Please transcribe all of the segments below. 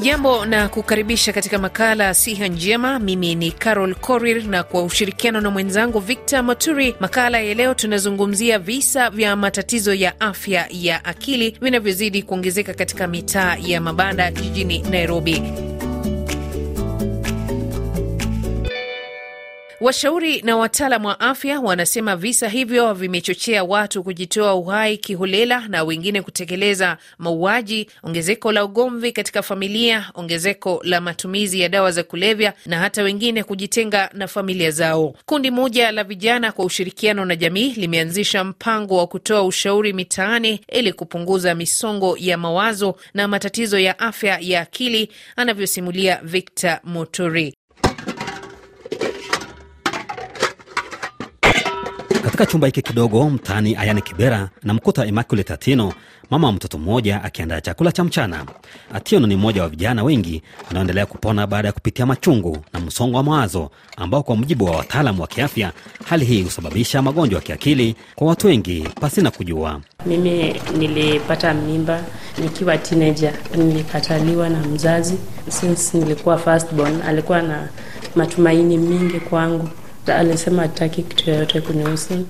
Hujambo na kukaribisha katika makala siha njema. Mimi ni Carol Korir na kwa ushirikiano na mwenzangu Victor Maturi, makala ya leo tunazungumzia visa vya matatizo ya afya ya akili vinavyozidi kuongezeka katika mitaa ya mabanda jijini Nairobi. Washauri na wataalam wa afya wanasema visa hivyo vimechochea watu kujitoa uhai kiholela na wengine kutekeleza mauaji, ongezeko la ugomvi katika familia, ongezeko la matumizi ya dawa za kulevya na hata wengine kujitenga na familia zao. Kundi moja la vijana kwa ushirikiano na jamii limeanzisha mpango wa kutoa ushauri mitaani ili kupunguza misongo ya mawazo na matatizo ya afya ya akili, anavyosimulia Victor Moturi. Katika chumba hiki kidogo mtaani Ayani Kibera na mkuta Immaculate Atino, mama wa mtoto mmoja akiandaa chakula cha mchana. Atino ni mmoja wa vijana wengi wanaoendelea kupona baada ya kupitia machungu na msongo wa mawazo ambao kwa mujibu wa wataalamu wa kiafya, hali hii husababisha magonjwa ya kiakili kwa watu wengi pasina kujua. Mimi nilipata mimba nikiwa teenager, nilikataliwa na mzazi. Since nilikuwa firstborn, alikuwa na matumaini mingi kwangu alisema hataki kitu yoyote kunihusu,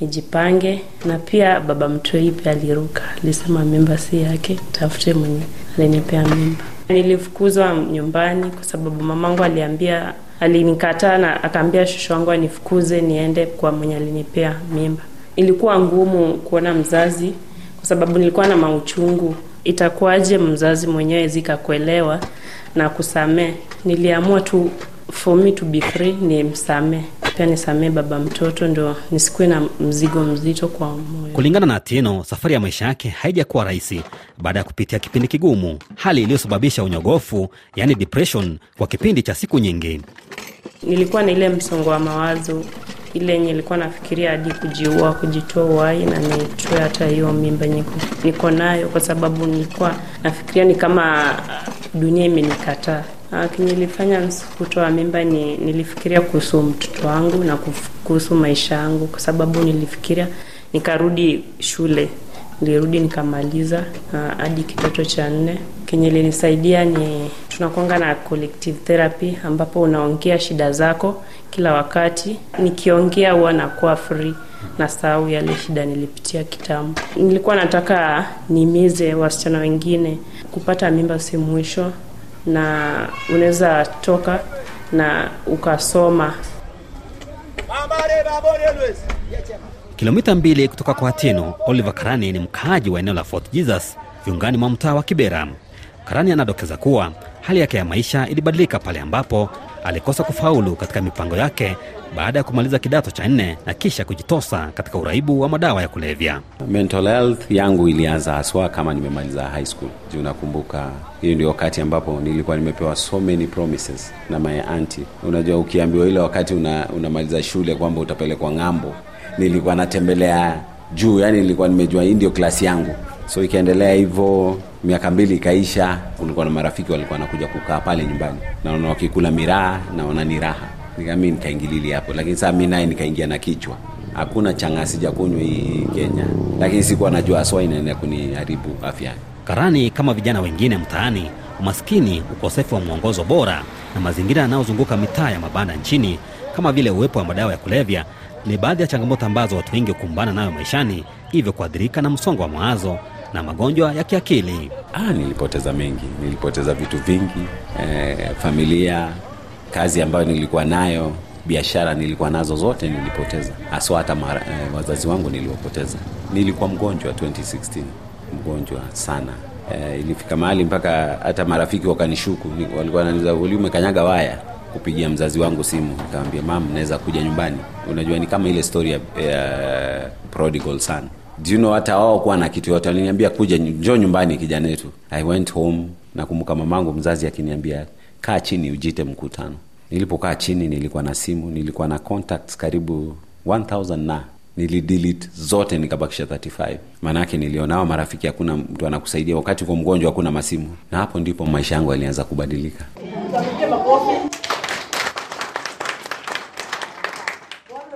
nijipange. Na pia baba mtoi pia aliruka, alisema mimba si yake, tafute mwenye alinipea mimba. Nilifukuzwa nyumbani kwa sababu mamangu aliambia, alinikataa na akaambia shushu wangu anifukuze niende kwa mwenye alinipea mimba. Ilikuwa ngumu kuona mzazi kwa sababu nilikuwa na mauchungu. Itakuwaje mzazi mwenyewe zikakuelewa na kusamee? Niliamua tu for me to be free ni msamee pia nisamee baba mtoto, ndo nisikuwe na mzigo mzito kwa moyo. Kulingana na Atieno, safari ya maisha yake haijakuwa rahisi baada ya kupitia kipindi kigumu, hali iliyosababisha unyogofu, yani depression, kwa kipindi cha siku nyingi. Nilikuwa na ile msongo wa mawazo ile yenye ilikuwa nafikiria hadi kujiua, kujitoa uhai na nitoe hata hiyo mimba niko niko nayo, kwa sababu nilikuwa nafikiria ni kama dunia imenikataa. Ah, kenye ilifanya kutoa mimba ni nilifikiria kuhusu mtoto wangu na kuhusu maisha yangu, kwa sababu nilifikiria nikarudi shule, nilirudi nikamaliza ah, hadi kitoto cha nne. Kenye ilinisaidia ni tunakwanga na collective therapy, ambapo unaongea shida zako kila wakati. Nikiongea huwa nakuwa free na sahau yale shida nilipitia kitambo. Nilikuwa nataka nimize wasichana wengine, kupata mimba si mwisho na unaweza toka na ukasoma. Kilomita mbili kutoka kwa Hatino, Oliver Karani ni mkaaji wa eneo la Fort Jesus viungani mwa mtaa wa Kibera. Karani anadokeza kuwa hali yake ya maisha ilibadilika pale ambapo alikosa kufaulu katika mipango yake baada ya kumaliza kidato cha nne na kisha kujitosa katika uraibu wa madawa ya kulevya. Mental health yangu ilianza haswa kama nimemaliza high school. Juu nakumbuka hiyo ndio wakati ambapo nilikuwa nimepewa so many promises na my auntie. Unajua, ukiambiwa ile wakati una, unamaliza shule kwamba utapelekwa ng'ambo, nilikuwa natembelea juu, yani nilikuwa nimejua hii ndio klasi yangu. So ikaendelea hivyo, miaka mbili ikaisha. Kulikuwa na marafiki walikuwa wanakuja kukaa pale nyumbani, naona wakikula miraa, naona ni raha nikami nikaingilili hapo, lakini saa mi naye nikaingia na kichwa, hakuna changa sijakunywa hii Kenya, lakini sikuwa najua aswa inaenda kuniharibu afya. Karani kama vijana wengine mtaani, umaskini, ukosefu wa mwongozo bora na mazingira yanayozunguka mitaa ya mabanda nchini kama vile uwepo wa madawa ya kulevya ni baadhi ya changamoto ambazo watu wengi hukumbana nayo maishani, hivyo kuadhirika na msongo wa mawazo na magonjwa ya kiakili. Ah, nilipoteza mengi, nilipoteza vitu vingi, eh, familia kazi ambayo nilikuwa nayo, biashara nilikuwa nazo zote nilipoteza, haswa hata eh, wazazi wangu niliwapoteza. Nilikuwa mgonjwa 2016, mgonjwa sana. Eh, ilifika mahali mpaka hata marafiki wakanishuku, walikuwa wananiuliza uli umekanyaga waya kupigia mzazi wangu simu, nikamwambia mam, naweza kuja nyumbani. Unajua ni kama ile story ya uh, prodigal son Do you know, hata wao kuwa na kitu yote waliniambia kuja, njoo nyumbani kijana wetu. I went home, nakumbuka mamangu mzazi akiniambia kaa chini ujite mkutano. Nilipokaa chini, nilikuwa na simu, nilikuwa na contacts karibu 1000 na nilidelete zote nikabakisha 35. maanaake nilionao marafiki, hakuna mtu anakusaidia wakati uko mgonjwa, hakuna masimu, na hapo ndipo maisha yangu yalianza kubadilika.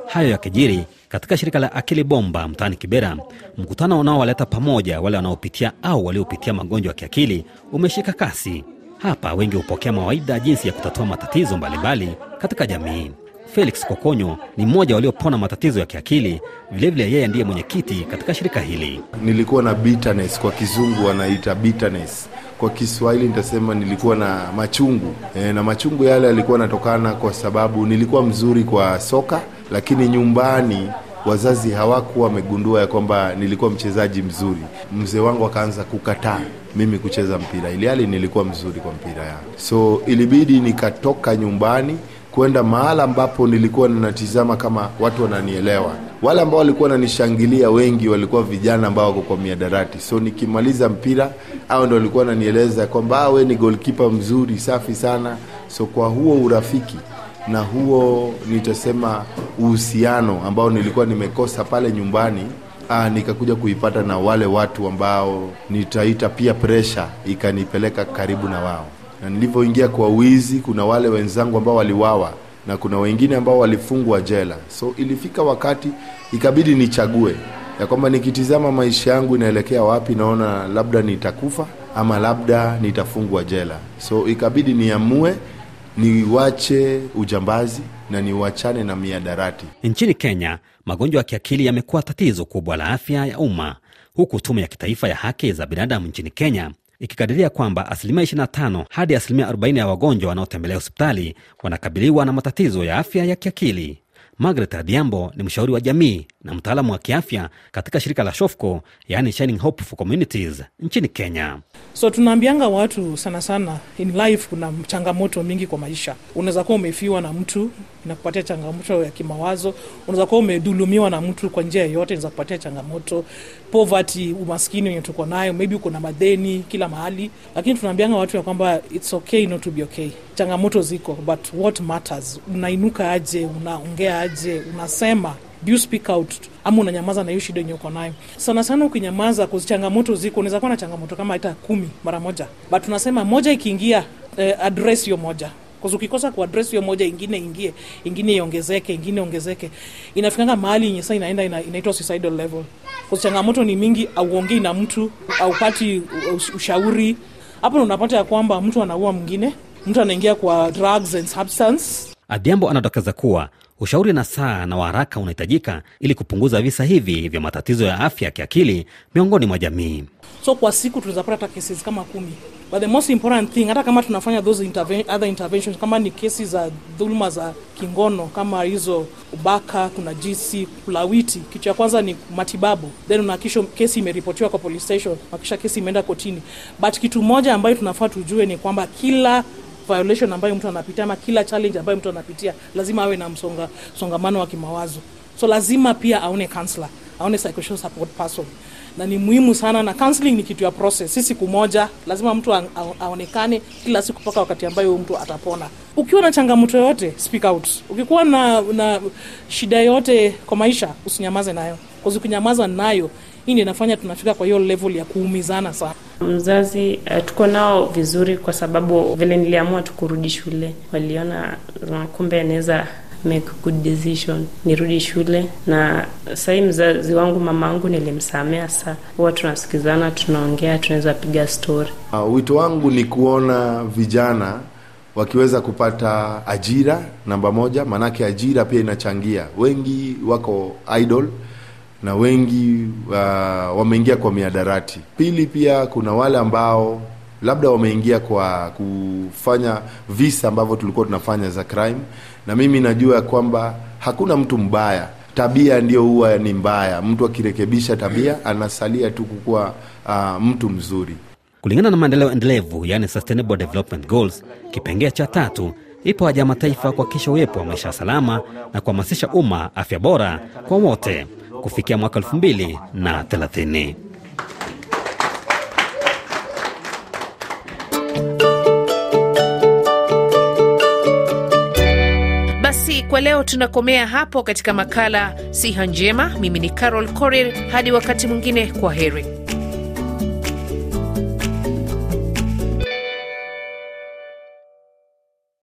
Hayo yakijiri katika shirika la Akili Bomba mtaani Kibera, mkutano unaowaleta pamoja wale wanaopitia au waliopitia magonjwa ya kiakili umeshika kasi Hapa wengi hupokea mawaida jinsi ya kutatua matatizo mbalimbali katika jamii. Felix Kokonyo ni mmoja waliopona matatizo ya kiakili. Vilevile yeye ndiye mwenyekiti katika shirika hili. Nilikuwa na bitterness, kwa kizungu wanaita bitterness kwa Kiswahili nitasema nilikuwa na machungu e, na machungu yale yalikuwa yanatokana kwa sababu nilikuwa mzuri kwa soka, lakini nyumbani wazazi hawakuwa wamegundua ya kwamba nilikuwa mchezaji mzuri. Mzee wangu akaanza kukataa mimi kucheza mpira, ili hali nilikuwa mzuri kwa mpira ya so ilibidi nikatoka nyumbani kwenda mahala ambapo nilikuwa ninatizama kama watu wananielewa. Wale ambao walikuwa wananishangilia wengi walikuwa vijana ambao wako kwa miadarati, so nikimaliza mpira au ndo walikuwa wananieleza kwamba we ni golkipa mzuri, safi sana. So kwa huo urafiki na huo nitasema uhusiano ambao nilikuwa nimekosa pale nyumbani Aa, nikakuja kuipata na wale watu ambao nitaita pia presha ikanipeleka karibu na wao na nilivyoingia kwa wizi, kuna wale wenzangu ambao waliwawa na kuna wengine ambao walifungwa jela. So ilifika wakati ikabidi nichague ya kwamba nikitizama maisha yangu inaelekea wapi, naona labda nitakufa ama labda nitafungwa jela. So ikabidi niamue niwache ujambazi na niwachane na miadarati. Nchini Kenya, magonjwa ya kiakili yamekuwa tatizo kubwa la afya ya umma, huku tume ya kitaifa ya haki za binadamu nchini Kenya ikikadiria kwamba asilimia 25 hadi asilimia 40 ya wagonjwa wanaotembelea hospitali wanakabiliwa na matatizo ya afya ya kiakili. Margaret Adhiambo ni mshauri wa jamii na mtaalamu wa kiafya katika shirika la Shofco, yaani Shining Hope for Communities nchini Kenya. So tunaambianga watu sana sana, in life kuna changamoto mingi kwa maisha. Unaweza kuwa umefiwa na mtu, inakupatia changamoto ya kimawazo. Unaweza kuwa umedhulumiwa na mtu kwa njia yoyote, inaweza kupatia changamoto. Poverty, umaskini wenye tuko nayo, maybe uko na madeni kila mahali, lakini tunaambianga watu ya kwamba it's okay not to be okay. Changamoto ziko, but what matters, unainuka aje, unaongea aje, unasema do you speak out ama unanyamaza na hiyo shida yenye uko nayo. Sana sana ukinyamaza, kwa changamoto ziko, unaweza kuwa na changamoto kama hata kumi mara moja, but tunasema moja ikiingia, eh, address hiyo moja ukikosa kuaddress hiyo moja, ingine ingie, ingine iongezeke, ingine ongezeke, inafikanga mahali yenye sasa inaenda ina, inaitwa suicidal level. Kwa changamoto ni mingi, auongei na mtu, aupati ushauri, hapo unapata ya kwamba mtu anaua mwingine, mtu anaingia kwa drugs and substance. Adhiambo anadokeza kuwa ushauri na saa na waraka unahitajika ili kupunguza visa hivi vya matatizo ya afya ya kiakili miongoni mwa jamii. So kwa siku tunawezapata hata kesi kama kumi, but the most important thing, hata kama tunafanya those interven other interventions, kama ni kesi za dhuluma za kingono kama hizo ubaka, kuna jisi, kulawiti, kitu cha kwanza ni matibabu, then unakisha kesi imeripotiwa kwa police station, nakisha kesi imeenda kotini. But kitu moja ambayo tunafaa tujue ni kwamba kila violation ambayo mtu anapitia ama kila challenge ambayo mtu anapitia lazima awe na msonga, msongamano wa kimawazo. So lazima pia aone counselor, aone psychosocial support person, na ni muhimu sana, na counseling ni kitu ya process, si siku moja. Lazima mtu aonekane kila siku mpaka wakati ambayo mtu atapona. Ukiwa na changamoto yoyote, speak out. Ukikuwa na, na shida yoyote kwa maisha, usinyamaze nayo, kwa ukinyamaza nayo hii ndio inafanya tunafika kwa hiyo level ya kuumizana sana. Mzazi uh, tuko nao vizuri, kwa sababu vile niliamua tu kurudi shule, waliona uh, kumbe anaweza make good decision nirudi shule, na sahii mzazi wangu mama wangu nilimsamea, sa huwa tunasikizana, tunaongea, tunaweza piga story. Uh, wito wangu ni kuona vijana wakiweza kupata ajira, namba moja, maanake ajira pia inachangia. Wengi wako idle na wengi uh, wameingia kwa miadarati. Pili, pia kuna wale ambao labda wameingia kwa kufanya visa ambavyo tulikuwa tunafanya za crime, na mimi najua kwamba hakuna mtu mbaya, tabia ndio huwa ni mbaya. Mtu akirekebisha tabia anasalia tu kukuwa uh, mtu mzuri. Kulingana na maendeleo endelevu, yani Sustainable Development Goals, kipengee cha tatu ipo haja ya mataifa kuhakikisha uwepo wa maisha salama na kuhamasisha umma afya bora kwa wote kufikia mwaka elfu mbili na thelathini. Basi kwa leo tunakomea hapo katika makala Siha Njema. Mimi ni Carol Korir, hadi wakati mwingine, kwa heri.